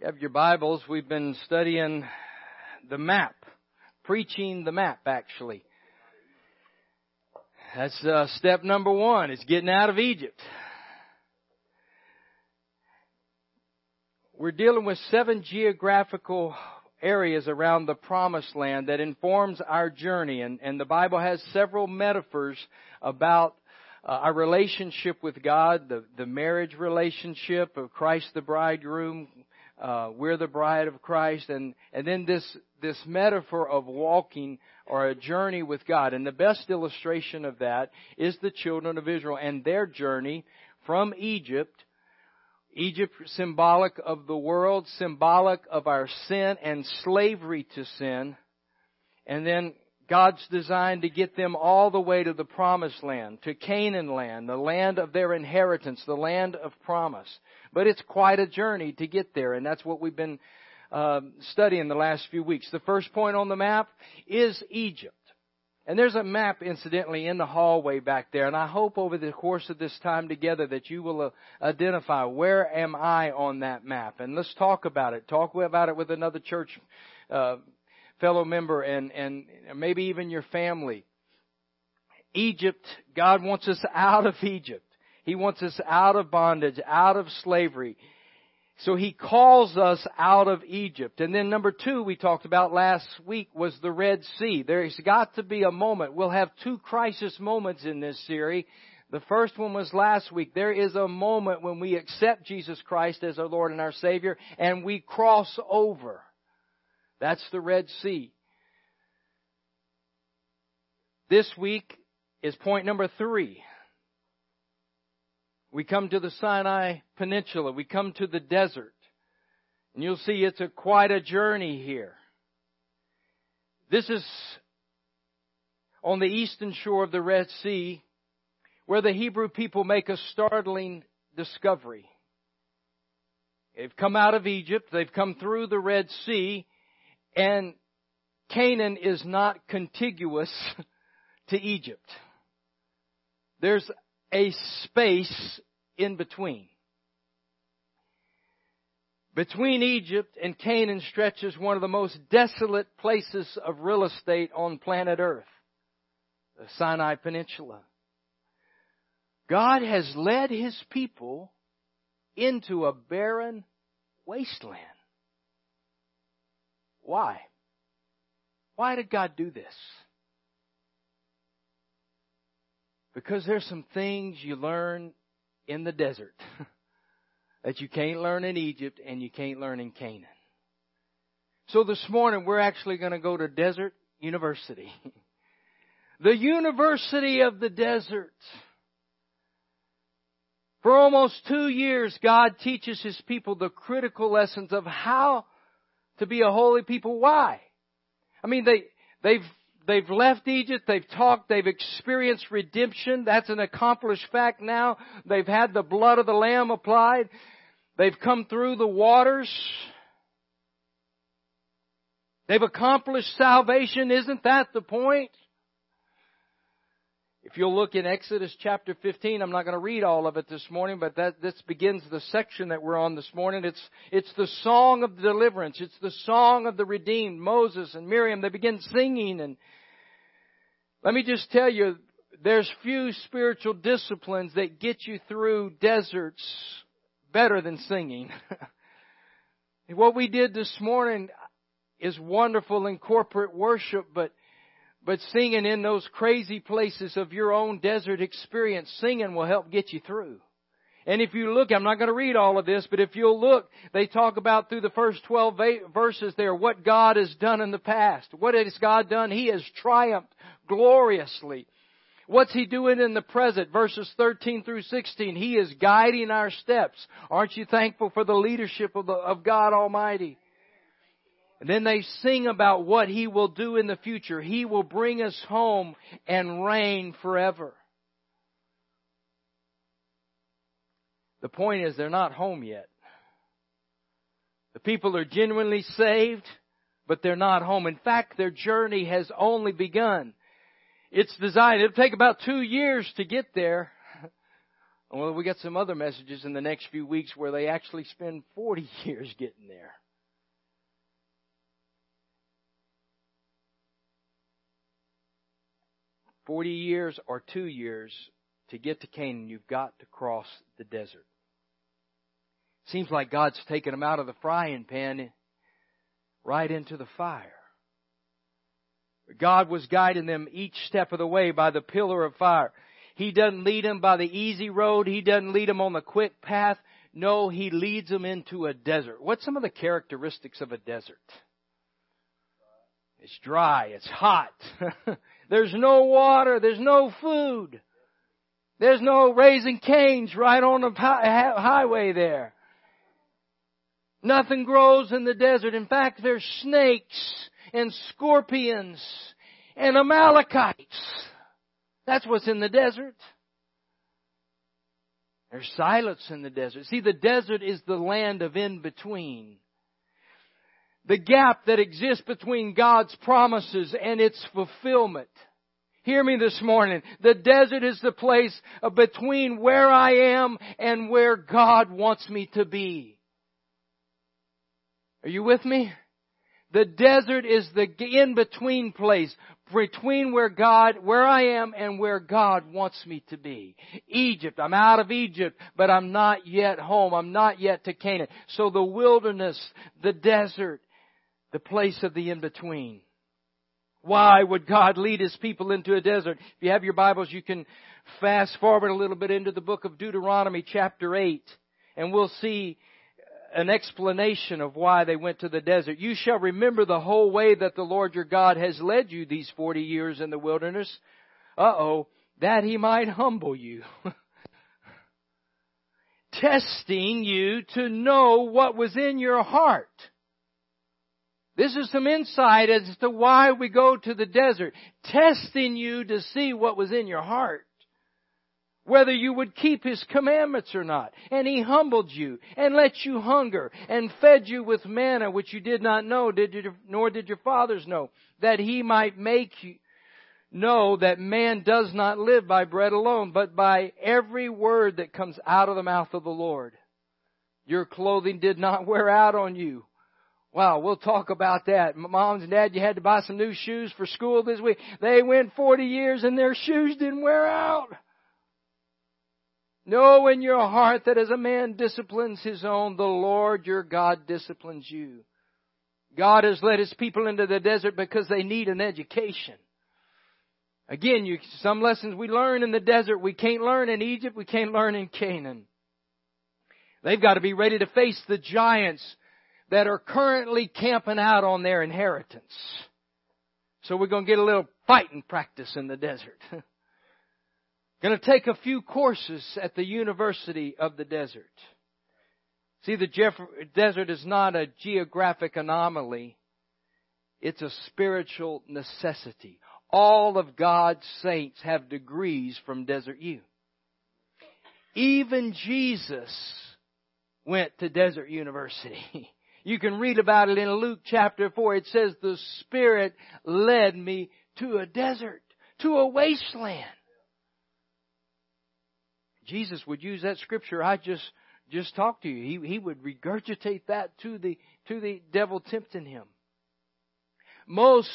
You have your Bibles. We've been studying the map, preaching the map actually. That's uh, step number one, is getting out of Egypt. We're dealing with seven geographical areas around the promised land that informs our journey and, and the Bible has several metaphors about uh, our relationship with God, the, the marriage relationship of Christ the bridegroom, uh, we're the bride of Christ, and and then this this metaphor of walking or a journey with God, and the best illustration of that is the children of Israel and their journey from Egypt. Egypt symbolic of the world, symbolic of our sin and slavery to sin, and then God's designed to get them all the way to the promised land, to Canaan land, the land of their inheritance, the land of promise. But it's quite a journey to get there, and that's what we've been uh, studying the last few weeks. The first point on the map is Egypt. And there's a map, incidentally, in the hallway back there. And I hope over the course of this time together that you will uh, identify where am I on that map. And let's talk about it. Talk about it with another church uh, fellow member and, and maybe even your family. Egypt, God wants us out of Egypt. He wants us out of bondage, out of slavery. So He calls us out of Egypt. And then number two we talked about last week was the Red Sea. There's got to be a moment. We'll have two crisis moments in this series. The first one was last week. There is a moment when we accept Jesus Christ as our Lord and our Savior and we cross over. That's the Red Sea. This week is point number three. We come to the Sinai Peninsula. We come to the desert. And you'll see it's a quite a journey here. This is on the eastern shore of the Red Sea where the Hebrew people make a startling discovery. They've come out of Egypt. They've come through the Red Sea and Canaan is not contiguous to Egypt. There's a space in between. Between Egypt and Canaan stretches one of the most desolate places of real estate on planet Earth, the Sinai Peninsula. God has led His people into a barren wasteland. Why? Why did God do this? Because there's some things you learn in the desert that you can't learn in Egypt and you can't learn in Canaan. So this morning we're actually going to go to Desert University. the University of the Desert. For almost two years, God teaches His people the critical lessons of how to be a holy people. Why? I mean, they, they've, they've left Egypt, they've talked, they've experienced redemption. That's an accomplished fact now. They've had the blood of the Lamb applied. They've come through the waters. They've accomplished salvation. Isn't that the point? If you'll look in Exodus chapter 15, I'm not going to read all of it this morning, but that, this begins the section that we're on this morning. It's, it's the song of deliverance. It's the song of the redeemed. Moses and Miriam, they begin singing and let me just tell you, there's few spiritual disciplines that get you through deserts better than singing. what we did this morning is wonderful in corporate worship, but but singing in those crazy places of your own desert experience, singing will help get you through. And if you look, I'm not going to read all of this, but if you'll look, they talk about through the first 12 verses there what God has done in the past. What has God done? He has triumphed gloriously. What's He doing in the present? Verses 13 through 16. He is guiding our steps. Aren't you thankful for the leadership of, the, of God Almighty? And then they sing about what He will do in the future. He will bring us home and reign forever. The point is they're not home yet. The people are genuinely saved, but they're not home. In fact, their journey has only begun. It's designed, it'll take about two years to get there. Well, we got some other messages in the next few weeks where they actually spend 40 years getting there. Forty years or two years to get to Canaan, you've got to cross the desert. Seems like God's taken them out of the frying pan right into the fire. God was guiding them each step of the way by the pillar of fire. He doesn't lead them by the easy road. He doesn't lead them on the quick path. No, He leads them into a desert. What's some of the characteristics of a desert? It's dry. It's hot. There's no water. There's no food. There's no Raising Cane's right on the highway there. Nothing grows in the desert. In fact, there's snakes and scorpions and Amalekites. That's what's in the desert. There's silence in the desert. See, the desert is the land of in between. The gap that exists between God's promises and its fulfillment. Hear me this morning. The desert is the place between where I am and where God wants me to be. Are you with me? The desert is the in-between place between where God, where I am and where God wants me to be. Egypt, I'm out of Egypt, but I'm not yet home. I'm not yet to Canaan. So the wilderness, the desert, the place of the in-between. Why would God lead His people into a desert? If you have your Bibles, you can fast forward a little bit into the book of Deuteronomy chapter 8, and we'll see an explanation of why they went to the desert. You shall remember the whole way that the Lord your God has led you these 40 years in the wilderness. Uh-oh, that he might humble you. Testing you to know what was in your heart. This is some insight as to why we go to the desert. Testing you to see what was in your heart whether you would keep His commandments or not. And He humbled you and let you hunger and fed you with manna which you did not know, did you, nor did your fathers know, that He might make you know that man does not live by bread alone, but by every word that comes out of the mouth of the Lord. Your clothing did not wear out on you. Wow, we'll talk about that. Moms and dad, you had to buy some new shoes for school this week. They went 40 years and their shoes didn't wear out. Know in your heart that as a man disciplines his own, the Lord your God disciplines you. God has led his people into the desert because they need an education. Again, you, some lessons we learn in the desert we can't learn in Egypt, we can't learn in Canaan. They've got to be ready to face the giants that are currently camping out on their inheritance. So we're going to get a little fighting practice in the desert. Going to take a few courses at the University of the Desert. See, the Jeff- desert is not a geographic anomaly. It's a spiritual necessity. All of God's saints have degrees from Desert U. Even Jesus went to Desert University. You can read about it in Luke chapter 4. It says, the Spirit led me to a desert, to a wasteland. Jesus would use that scripture I just just talked to you. He he would regurgitate that to the to the devil tempting him. Most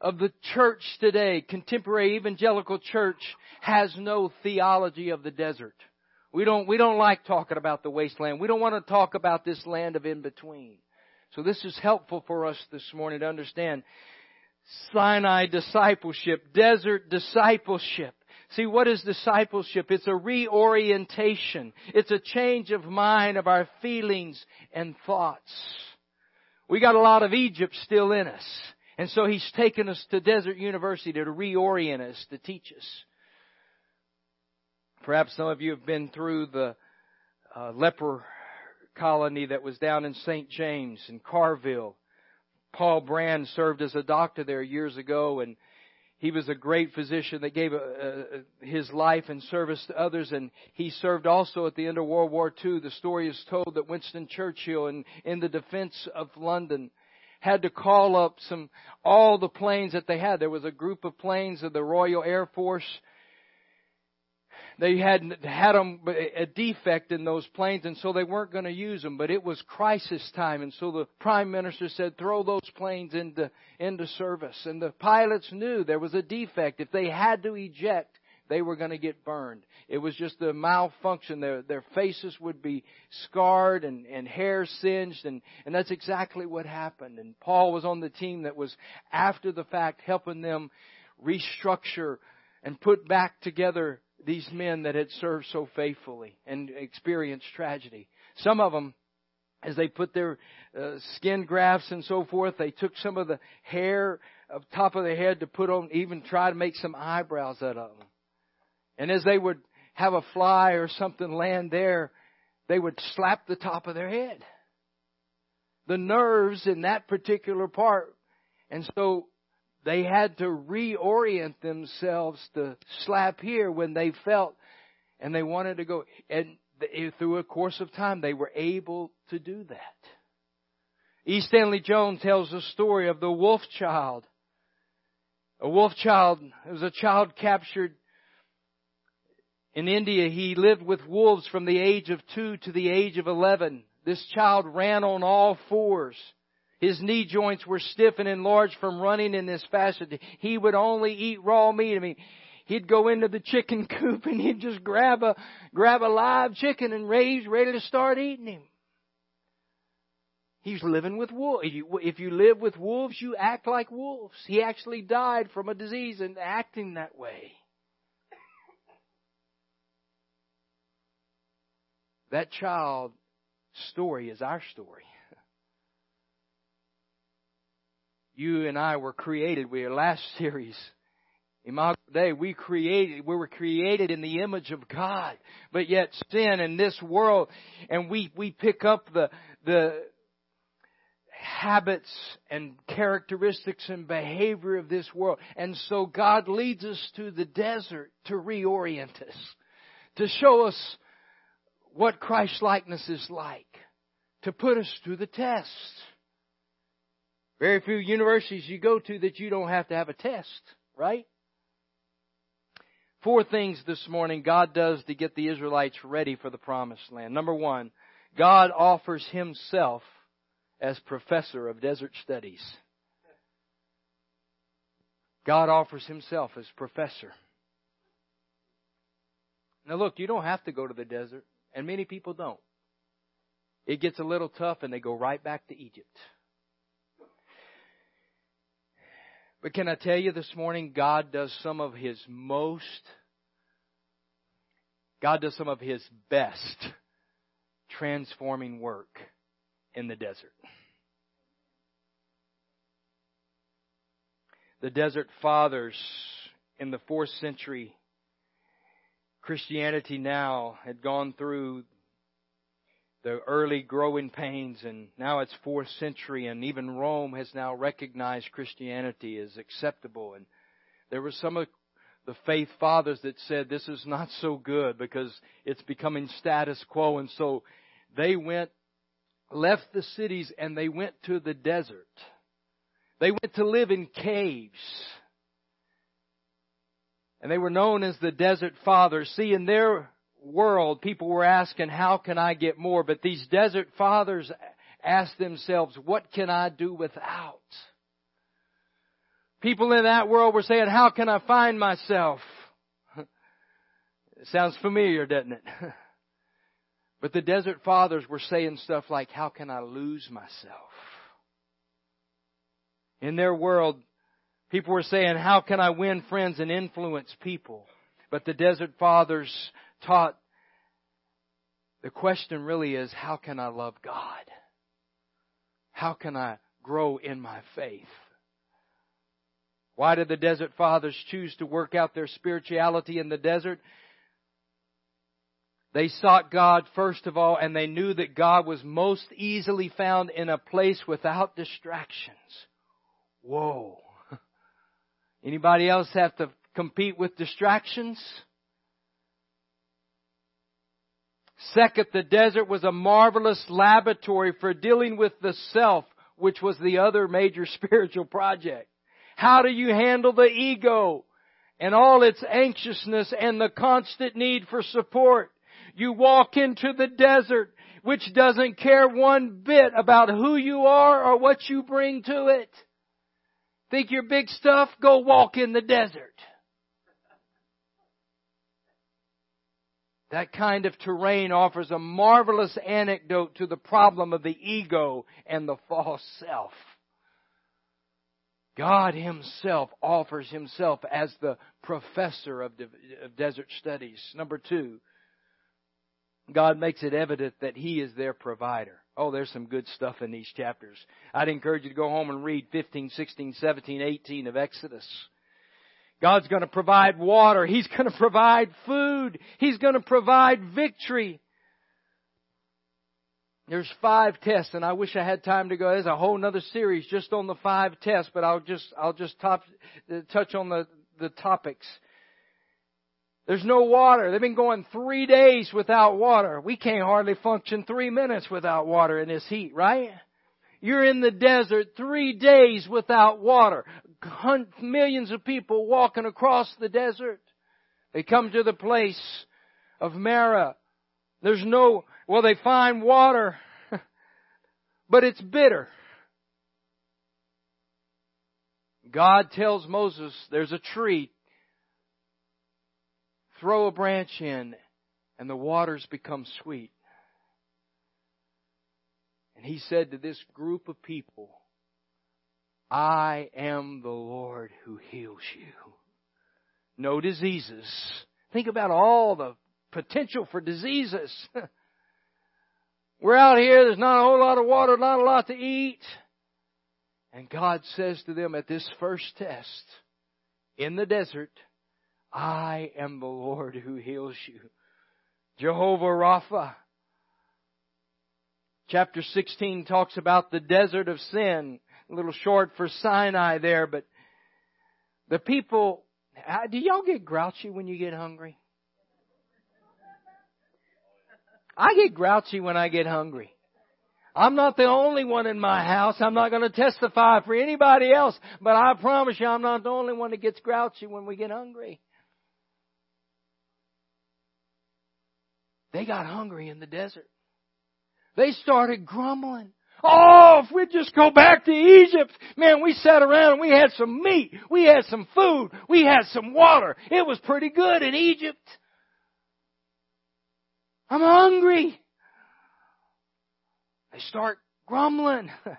of the church today, contemporary evangelical church, has no theology of the desert. We don't, we don't like talking about the wasteland. We don't want to talk about this land of in between. So this is helpful for us this morning to understand Sinai discipleship, desert discipleship. See, what is discipleship? It's a reorientation. It's a change of mind of our feelings and thoughts. We got a lot of Egypt still in us. And so He's taken us to Desert University to reorient us, to teach us. Perhaps some of you have been through the uh, leper colony that was down in St. James in Carville. Paul Brand served as a doctor there years ago and he was a great physician that gave a, a, his life and service to others, and he served also at the end of World War II. The story is told that Winston Churchill, in, in the defense of London, had to call up some all the planes that they had. There was a group of planes of the Royal Air Force they had had them a defect in those planes, and so they weren't going to use them. But it was crisis time, and so the prime minister said, "Throw those planes into into service." And the pilots knew there was a defect. If they had to eject, they were going to get burned. It was just a malfunction. Their their faces would be scarred and and hair singed, and and that's exactly what happened. And Paul was on the team that was after the fact helping them restructure and put back together these men that had served so faithfully and experienced tragedy. Some of them, as they put their uh, skin grafts and so forth, they took some of the hair of top of the head to put on, even try to make some eyebrows out of them. And as they would have a fly or something land there, they would slap the top of their head. The nerves in that particular part. And so they had to reorient themselves to slap here when they felt and they wanted to go. And eh, through a course of time, they were able to do that. E. Stanley Jones tells the story of the wolf child. A wolf child, it was a child captured in India. He lived with wolves from the age of two to the age of 11. This child ran on all fours. His knee joints were stiff and enlarged from running in this fashion. He would only eat raw meat. I mean, he'd go into the chicken coop and he'd just grab a, grab a live chicken and raise, ready to start eating him. He's living with wolves. If you live with wolves, you act like wolves. He actually died from a disease and acting that way. That child story is our story. You and I were created. We are last series, Imago Dei, we created, we were created in the image of God. But yet sin in this world, and we, we pick up the, the habits and characteristics and behavior of this world. And so God leads us to the desert to reorient us, to show us what Christ likeness is like, to put us through the test. Very few universities you go to that you don't have to have a test, right? Four things this morning God does to get the Israelites ready for the promised land. Number one, God offers Himself as professor of desert studies. God offers Himself as professor. Now look, you don't have to go to the desert, and many people don't. It gets a little tough and they go right back to Egypt. But can I tell you this morning, God does some of His most, God does some of His best transforming work in the desert. The desert fathers in the fourth century Christianity now had gone through the early growing pains and now it's fourth century and even Rome has now recognized Christianity as acceptable. And there were some of the faith fathers that said this is not so good because it's becoming status quo. And so they went left the cities and they went to the desert. They went to live in caves. And they were known as the desert fathers. See in their world, people were asking, how can I get more? But these desert fathers asked themselves, what can I do without? People in that world were saying, how can I find myself? it sounds familiar, doesn't it? but the desert fathers were saying stuff like, how can I lose myself? In their world, people were saying, how can I win friends and influence people? But the desert fathers taught, the question really is, how can I love God? How can I grow in my faith? Why did the desert fathers choose to work out their spirituality in the desert? They sought God first of all and they knew that God was most easily found in a place without distractions. Whoa. Anybody else have to compete with distractions? Second, the desert was a marvelous laboratory for dealing with the self, which was the other major spiritual project. How do you handle the ego? and all its anxiousness and the constant need for support. You walk into the desert which doesn't care one bit about who you are or what you bring to it. Think you're big stuff? Go walk in the desert. That kind of terrain offers a marvelous anecdote to the problem of the ego and the false self. God Himself offers Himself as the professor of, de- of desert studies. Number two, God makes it evident that He is their provider. Oh, there's some good stuff in these chapters. I'd encourage you to go home and read 15, 16, 17, 18 of Exodus. God's going to provide water. He's going to provide food. He's going to provide victory. There's five tests, and I wish I had time to go. There's a whole other series just on the five tests, but I'll just I'll just top, touch on the the topics. There's no water. They've been going three days without water. We can't hardly function three minutes without water in this heat, right? You're in the desert three days without water. Millions of people walking across the desert. They come to the place of Marah. There's no, well, they find water, but it's bitter. God tells Moses, there's a tree. Throw a branch in and the waters become sweet. He said to this group of people, I am the Lord who heals you. No diseases. Think about all the potential for diseases. We're out here, there's not a whole lot of water, not a lot to eat. And God says to them at this first test, in the desert, I am the Lord who heals you. Jehovah Rapha. Chapter 16 talks about the desert of sin. A little short for Sinai there, but the people, do y'all get grouchy when you get hungry? I get grouchy when I get hungry. I'm not the only one in my house. I'm not going to testify for anybody else, but I promise you I'm not the only one that gets grouchy when we get hungry. They got hungry in the desert. They started grumbling. Oh, if we'd just go back to Egypt, man, we sat around and we had some meat, we had some food, we had some water. It was pretty good in Egypt. I'm hungry. They start grumbling.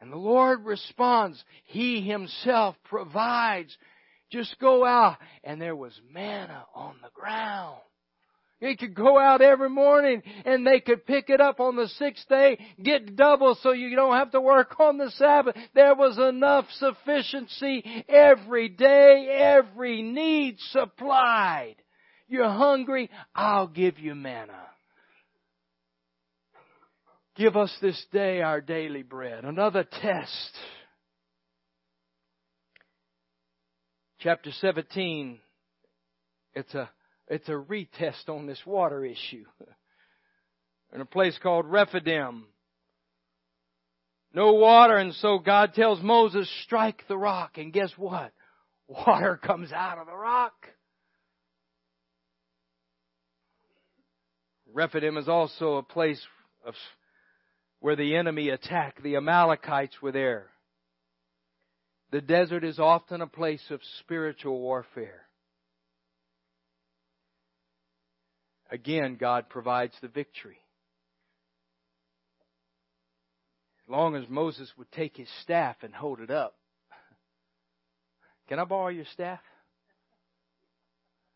And the Lord responds. He Himself provides. Just go out. And there was manna on the ground. They could go out every morning and they could pick it up on the sixth day, get double so you don't have to work on the Sabbath. There was enough sufficiency every day, every need supplied. You're hungry? I'll give you manna. Give us this day our daily bread. Another test. Chapter 17. It's a it's a retest on this water issue. In a place called Rephidim. No water, and so God tells Moses, strike the rock, and guess what? Water comes out of the rock. Rephidim is also a place of, where the enemy attacked. The Amalekites were there. The desert is often a place of spiritual warfare. Again, God provides the victory. As long as Moses would take his staff and hold it up. Can I borrow your staff?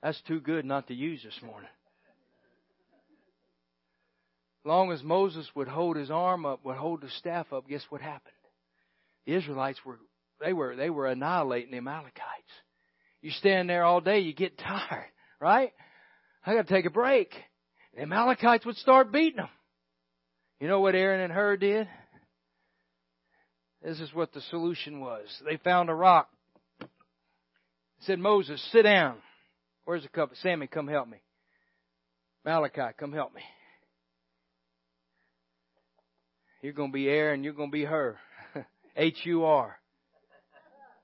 That's too good not to use this morning. As long as Moses would hold his arm up, would hold the staff up, guess what happened? The Israelites were they were they were annihilating the Amalekites. You stand there all day, you get tired, right? I got to take a break. The Amalekites would start beating them. You know what Aaron and Hur did? This is what the solution was. They found a rock. Said Moses, sit down. Where's the cup? Sammy, come help me. Malachi, come help me. You're going to be Aaron, you're going to be Hur. H-U-R.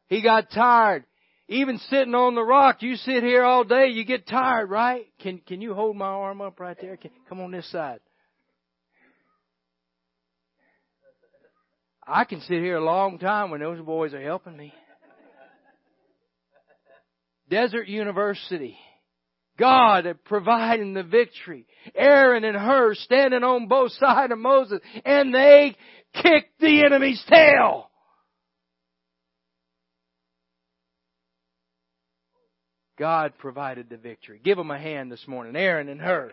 He got tired. Even sitting on the rock, you sit here all day, you get tired, right? Can, can you hold my arm up right there? Can, come on this side. I can sit here a long time when those boys are helping me. Desert University. God providing the victory. Aaron and Hur standing on both sides of Moses and they kicked the enemy's tail. God provided the victory. Give them a hand this morning, Aaron and Hur.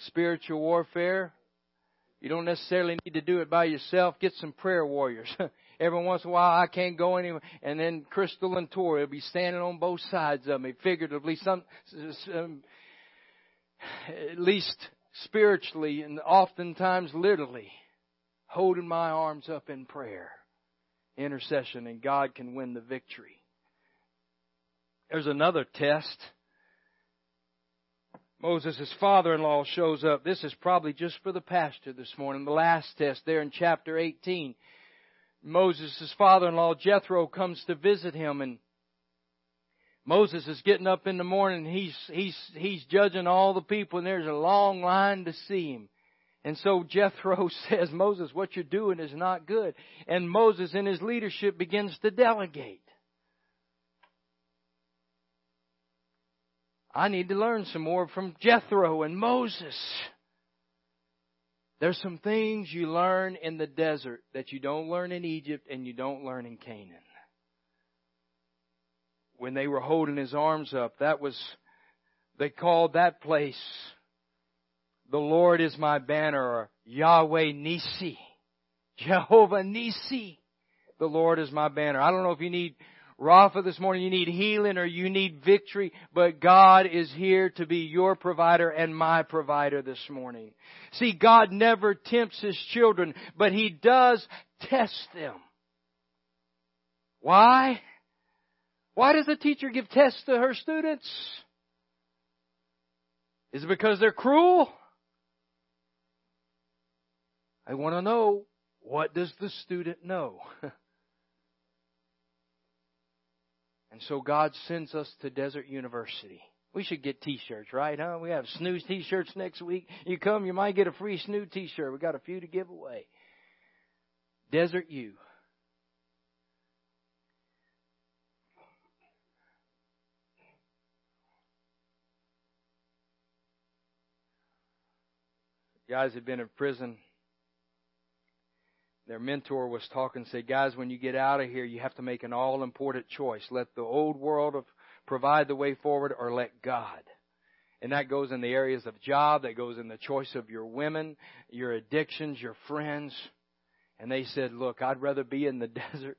Spiritual warfare. You don't necessarily need to do it by yourself. Get some prayer warriors. Every once in a while, I can't go anywhere. And then Crystal and Tori will be standing on both sides of me, figuratively, some, um, at least spiritually, and oftentimes literally, holding my arms up in prayer, intercession, and God can win the victory. There's another test. Moses' father-in-law shows up. This is probably just for the pastor this morning. The last test there in chapter 18. Moses' father-in-law Jethro comes to visit him and Moses is getting up in the morning. He's, he's, he's judging all the people and there's a long line to see him. And so Jethro says, Moses, what you're doing is not good. And Moses in his leadership begins to delegate. I need to learn some more from Jethro and Moses. There's some things you learn in the desert that you don't learn in Egypt and you don't learn in Canaan. When they were holding his arms up, that was, they called that place, the Lord is my banner, or Yahweh Nisi. Jehovah Nisi. The Lord is my banner. I don't know if you need Rapha this morning, you need healing or you need victory, but God is here to be your provider and my provider this morning. See, God never tempts His children, but He does test them. Why? Why does a teacher give tests to her students? Is it because they're cruel? I want to know, what does the student know? And so God sends us to Desert University. We should get t-shirts, right? Huh? We have snooze t-shirts next week. You come, you might get a free snooze t-shirt. We got a few to give away. Desert U. Guys have been in prison their mentor was talking, said, guys, when you get out of here, you have to make an all important choice. Let the old world of, provide the way forward or let God. And that goes in the areas of job, that goes in the choice of your women, your addictions, your friends. And they said, look, I'd rather be in the desert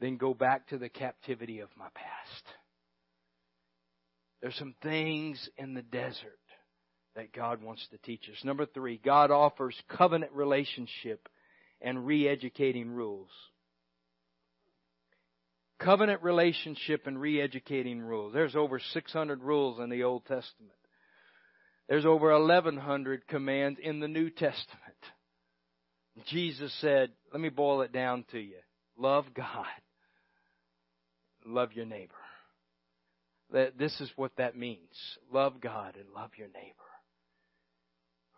than go back to the captivity of my past. There's some things in the desert that God wants to teach us. Number three, God offers covenant relationship and re-educating rules. Covenant relationship and re-educating rules. There's over 600 rules in the Old Testament. There's over 1100 commands in the New Testament. Jesus said, let me boil it down to you. Love God. Love your neighbor. This is what that means. Love God and love your neighbor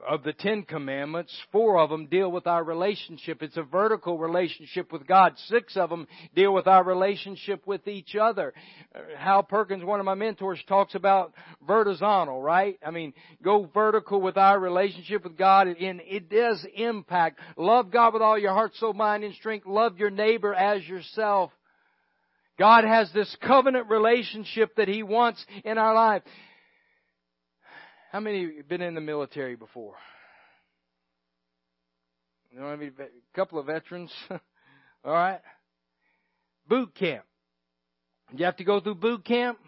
of the Ten Commandments, four of them deal with our relationship. It's a vertical relationship with God. Six of them deal with our relationship with each other. Uh, Hal Perkins, one of my mentors, talks about vertical, right? I mean, go vertical with our relationship with God and it does impact. Love God with all your heart, soul, mind, and strength. Love your neighbor as yourself. God has this covenant relationship that He wants in our life. How many been in the military before? You know, I mean, a couple of veterans. All right. Boot camp. You have to go through boot camp?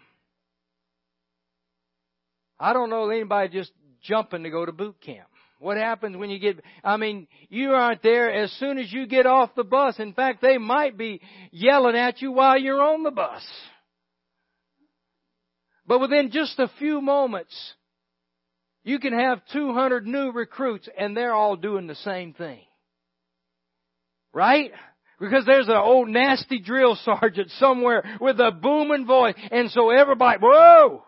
I don't know anybody just jumping to go to boot camp. What happens when you get, I mean, you aren't there as soon as you get off the bus. In fact, they might be yelling at you while you're on the bus. But within just a few moments, you can have 200 new recruits and they're all doing the same thing. Right? Because there's an old nasty drill sergeant somewhere with a booming voice. And so everybody, whoa!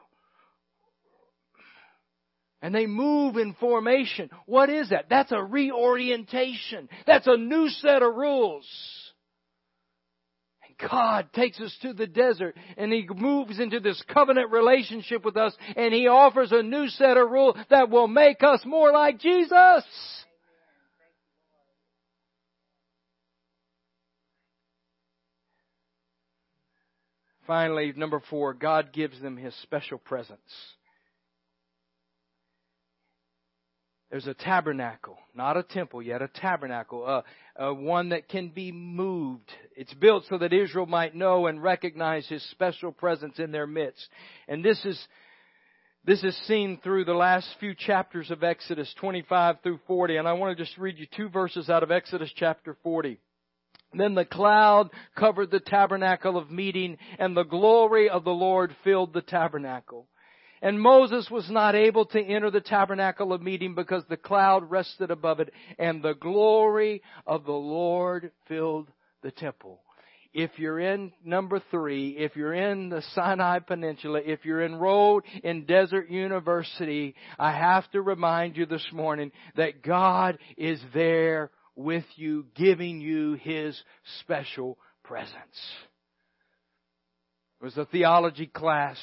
And they move in formation. What is that? That's a reorientation. That's a new set of rules. God takes us to the desert and He moves into this covenant relationship with us and He offers a new set of rules that will make us more like Jesus. Finally, number four, God gives them His special presence. There's a tabernacle, not a temple yet, a tabernacle, uh, uh, one that can be moved. It's built so that Israel might know and recognize His special presence in their midst. And this is, this is seen through the last few chapters of Exodus 25 through 40. And I want to just read you two verses out of Exodus chapter 40. Then the cloud covered the tabernacle of meeting and the glory of the Lord filled the tabernacle. And Moses was not able to enter the tabernacle of meeting because the cloud rested above it and the glory of the Lord filled the temple. If you're in number three, if you're in the Sinai Peninsula, if you're enrolled in Desert University, I have to remind you this morning that God is there with you, giving you His special presence. It was a theology class.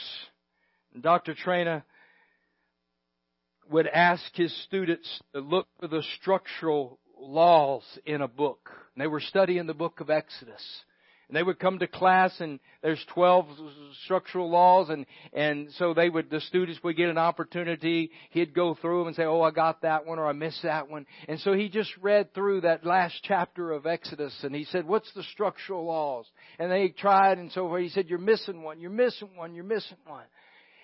And Dr. Traina would ask his students to look for the structural laws in a book. And they were studying the book of Exodus. And they would come to class and there's 12 structural laws and, and so they would, the students would get an opportunity. He'd go through them and say, oh, I got that one or I missed that one. And so he just read through that last chapter of Exodus and he said, what's the structural laws? And they tried and so forth. He said, you're missing one, you're missing one, you're missing one.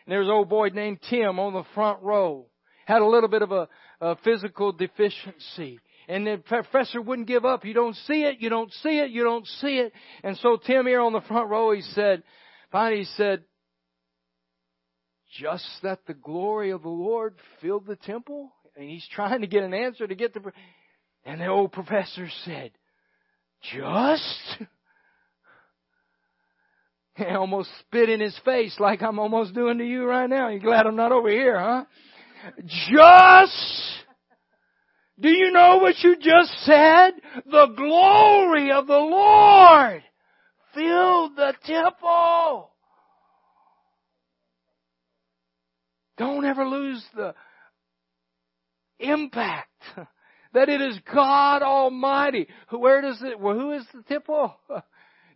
And there's an old boy named Tim on the front row. Had a little bit of a, a physical deficiency. And the professor wouldn't give up. You don't see it, you don't see it, you don't see it. And so Tim here on the front row, he said, finally he said, just that the glory of the Lord filled the temple? And he's trying to get an answer to get the, and the old professor said, just? Almost spit in his face like I'm almost doing to you right now. You glad I'm not over here, huh? Just do you know what you just said? The glory of the Lord filled the temple. Don't ever lose the impact that it is God Almighty. Where does it, well, who is the temple?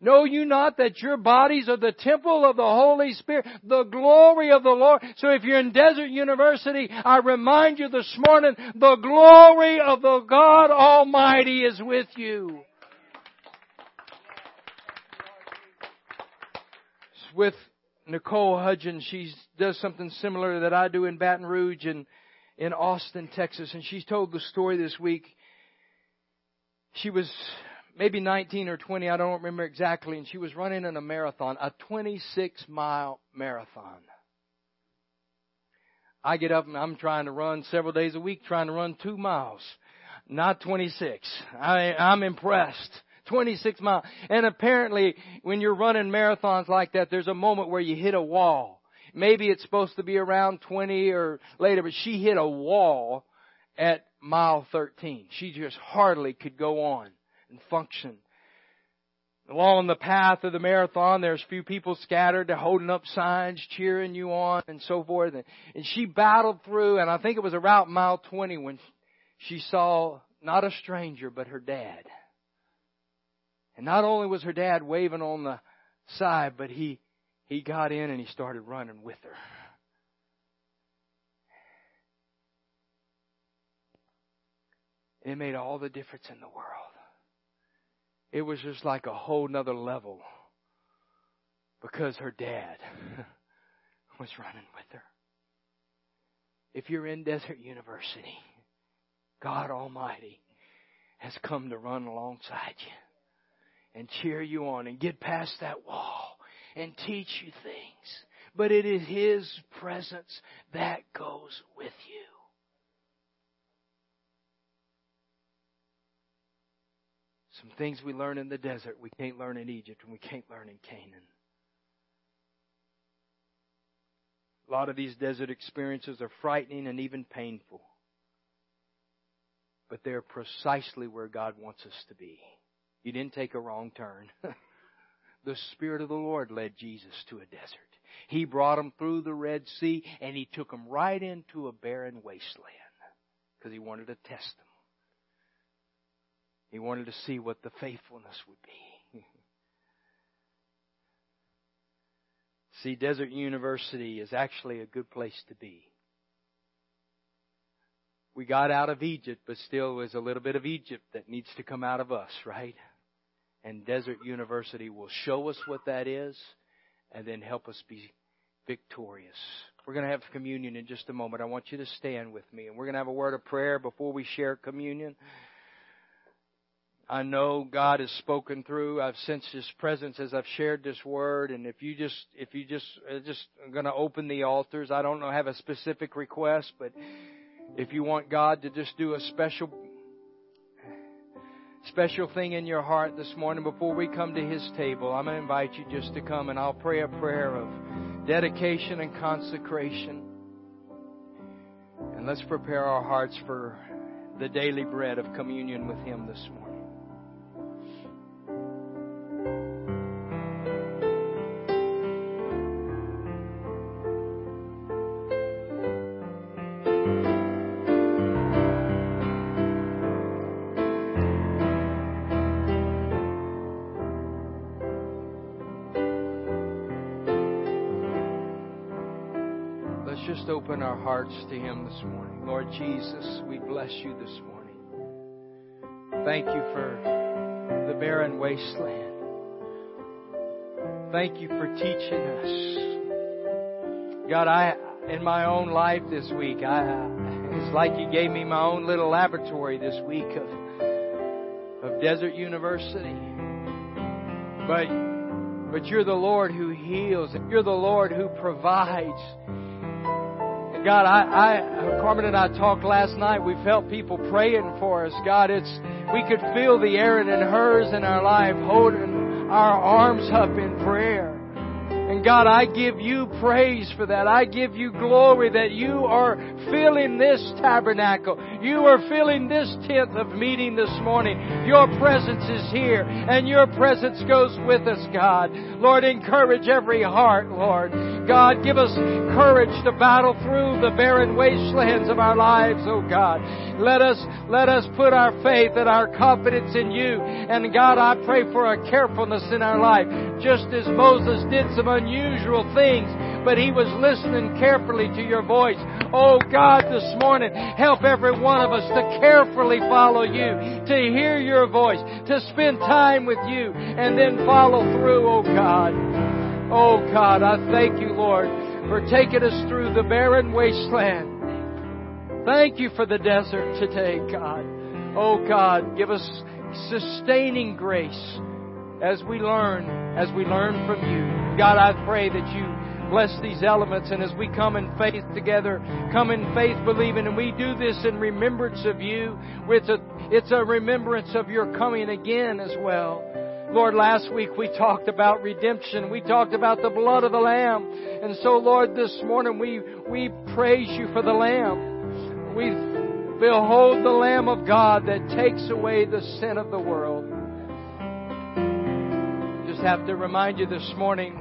Know you not that your bodies are the temple of the Holy Spirit, the glory of the Lord? So if you're in Desert University, I remind you this morning, the glory of the God Almighty is with you. With Nicole Hudgens, she does something similar that I do in Baton Rouge and in Austin, Texas, and she's told the story this week. She was maybe 19 or 20, I don't remember exactly, and she was running in a marathon, a 26 mile marathon. I get up and I'm trying to run several days a week, trying to run two miles, not 26. I, I'm impressed. 26 miles. And apparently, when you're running marathons like that, there's a moment where you hit a wall. Maybe it's supposed to be around 20 or later, but she hit a wall at mile 13. She just hardly could go on and function. Along the path of the marathon, there's a few people scattered, holding up signs, cheering you on, and so forth. And she battled through, and I think it was around mile 20 when she saw not a stranger, but her dad. And not only was her dad waving on the side, but he, he got in and he started running with her. It made all the difference in the world it was just like a whole nother level because her dad was running with her. If you're in Desert University, God Almighty has come to run alongside you and cheer you on and get past that wall and teach you things. But it is His presence that goes with you. Some things we learn in the desert we can't learn in Egypt and we can't learn in Canaan. A lot of these desert experiences are frightening and even painful. But they're precisely where God wants us to be. You didn't take a wrong turn. the Spirit of the Lord led Jesus to a desert. He brought him through the Red Sea and he took him right into a barren wasteland because he wanted to test them. He wanted to see what the faithfulness would be. see, Desert University is actually a good place to be. We got out of Egypt, but still there's a little bit of Egypt that needs to come out of us, right? And Desert University will show us what that is and then help us be victorious. We're going to have communion in just a moment. I want you to stand with me and we're going to have a word of prayer before we share communion. I know God has spoken through. I've sensed His presence as I've shared this word. And if you just, if you just, uh, just going to open the altars, I don't know, have a specific request, but if you want God to just do a special, special thing in your heart this morning before we come to His table, I'm going to invite you just to come and I'll pray a prayer of dedication and consecration. And let's prepare our hearts for the daily bread of communion with Him this morning. Open our hearts to Him this morning. Lord Jesus, we bless you this morning. Thank you for the barren wasteland. Thank you for teaching us. God, I, in my own life this week, I, it's like you gave me my own little laboratory this week of, of Desert University. But, but you're the Lord who heals. You're the Lord who provides. God, I, I, Carmen and I talked last night. We felt people praying for us. God, it's, we could feel the Aaron and Hurs in our life holding our arms up in prayer. And God, I give you praise for that. I give you glory that you are filling this tabernacle. You are filling this tent of meeting this morning. Your presence is here and your presence goes with us, God. Lord, encourage every heart, Lord. God, give us courage to battle through the barren wastelands of our lives, oh God. Let us, let us put our faith and our confidence in you. And God, I pray for a carefulness in our life, just as Moses did some unusual things, but he was listening carefully to your voice. Oh God, this morning, help every one of us to carefully follow you, to hear your voice, to spend time with you, and then follow through, oh God. Oh God, I thank you, Lord, for taking us through the barren wasteland. Thank you for the desert today, God. Oh God, give us sustaining grace as we learn, as we learn from you. God, I pray that you bless these elements and as we come in faith together, come in faith believing, and we do this in remembrance of you. It's a, it's a remembrance of your coming again as well. Lord, last week we talked about redemption. We talked about the blood of the Lamb. And so, Lord, this morning we, we praise you for the Lamb. We behold the Lamb of God that takes away the sin of the world. Just have to remind you this morning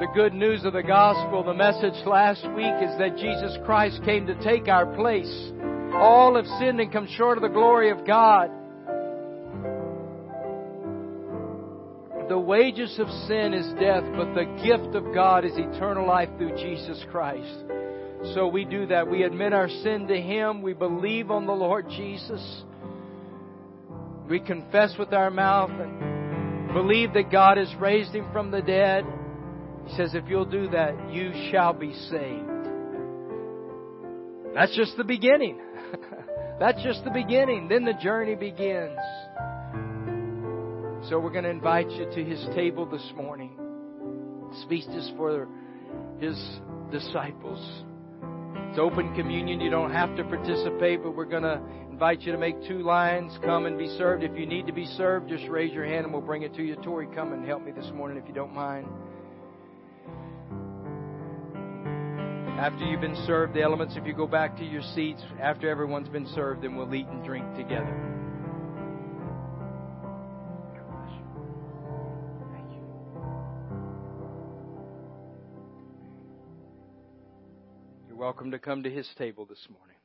the good news of the gospel, the message last week is that Jesus Christ came to take our place. All have sinned and come short of the glory of God. The wages of sin is death, but the gift of God is eternal life through Jesus Christ. So we do that. We admit our sin to Him. We believe on the Lord Jesus. We confess with our mouth and believe that God has raised Him from the dead. He says, if you'll do that, you shall be saved. That's just the beginning. That's just the beginning. Then the journey begins. So we're going to invite you to His table this morning. This feast is for His disciples. It's open communion. You don't have to participate, but we're going to invite you to make two lines. Come and be served. If you need to be served, just raise your hand and we'll bring it to you. Tori, come and help me this morning if you don't mind. After you've been served, the elements, if you go back to your seats, after everyone's been served, then we'll eat and drink together. Welcome to come to his table this morning.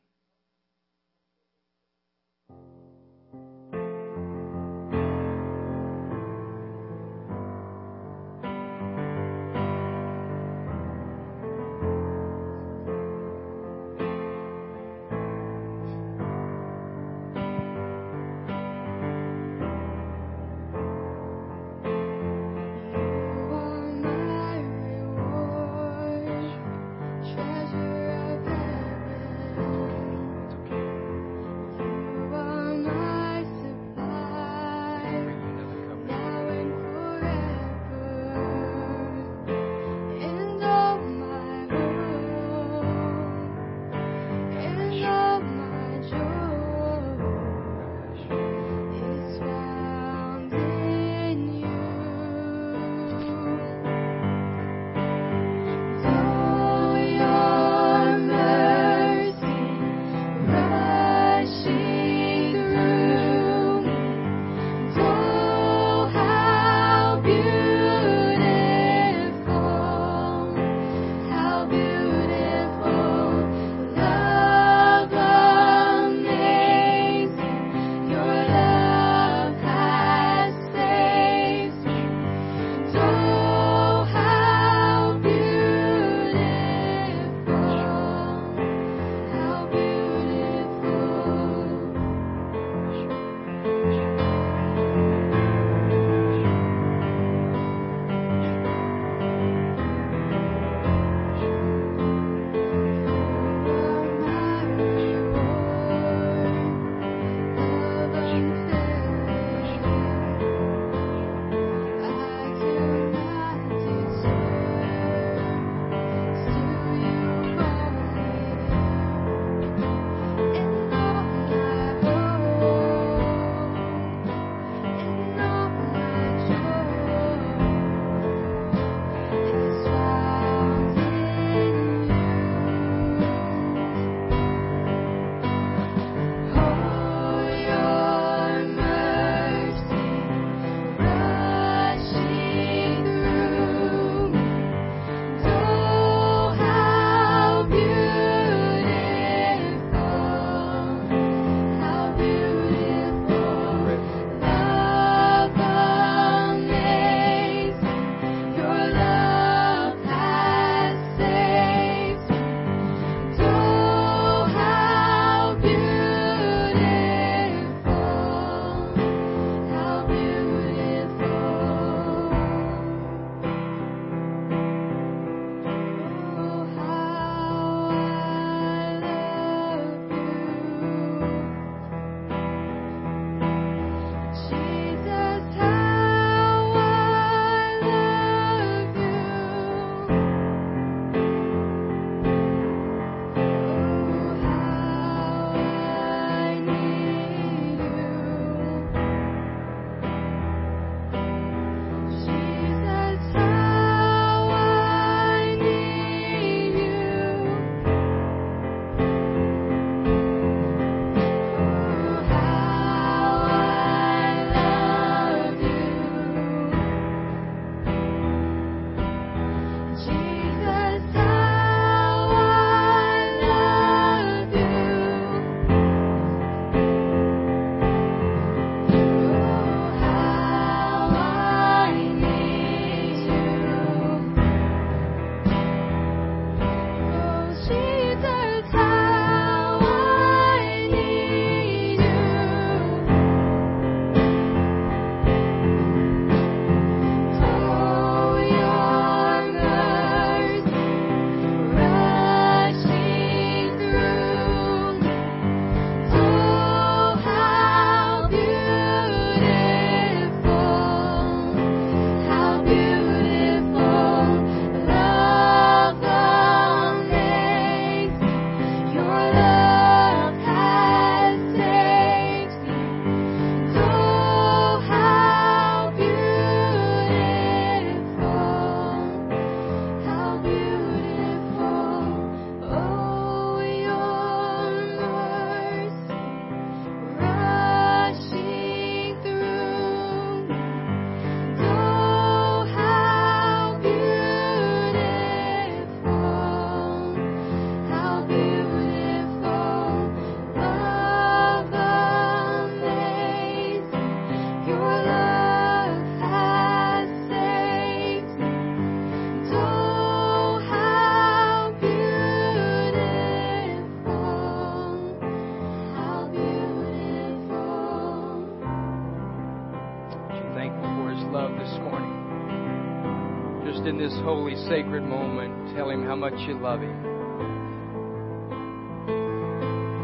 Holy, sacred moment. Tell him how much you love him.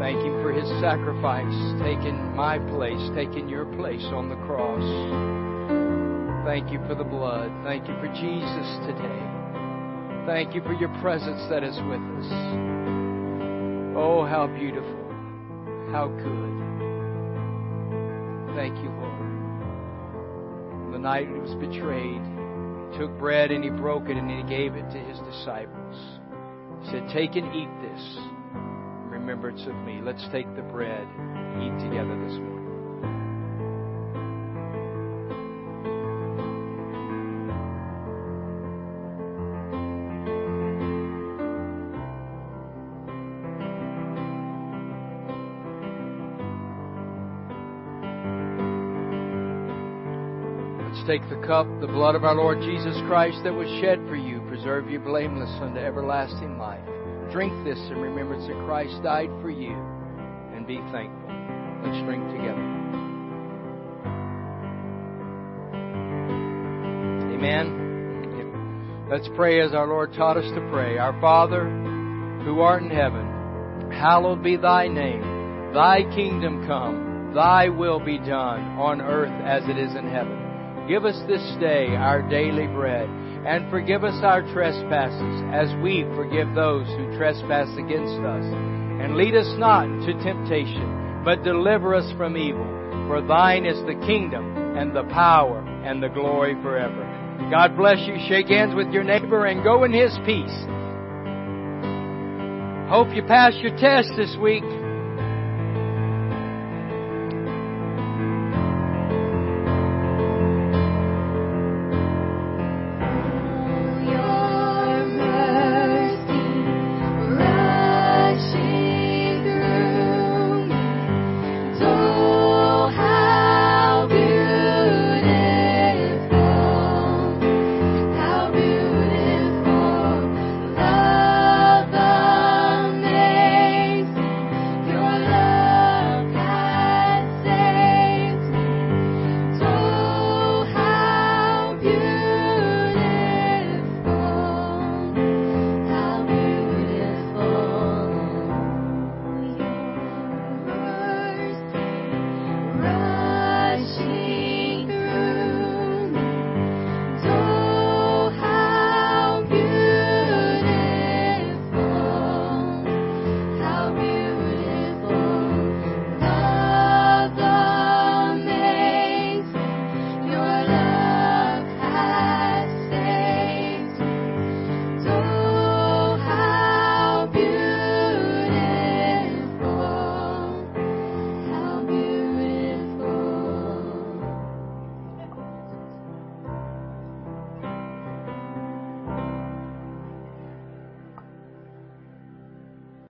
Thank him for his sacrifice, taking my place, taking your place on the cross. Thank you for the blood. Thank you for Jesus today. Thank you for your presence that is with us. Oh, how beautiful. How good. Thank you, Lord. The night he was betrayed, took bread and he broke it and he gave it to his disciples. He said, Take and eat this in remembrance of me. Let's take the bread and eat together this morning. Take the cup, the blood of our Lord Jesus Christ that was shed for you, preserve you blameless unto everlasting life. Drink this in remembrance that Christ died for you, and be thankful. Let's drink together. Amen. Let's pray as our Lord taught us to pray. Our Father, who art in heaven, hallowed be thy name. Thy kingdom come. Thy will be done on earth as it is in heaven. Give us this day our daily bread, and forgive us our trespasses, as we forgive those who trespass against us. And lead us not into temptation, but deliver us from evil. For thine is the kingdom, and the power, and the glory forever. God bless you. Shake hands with your neighbor and go in His peace. Hope you pass your test this week.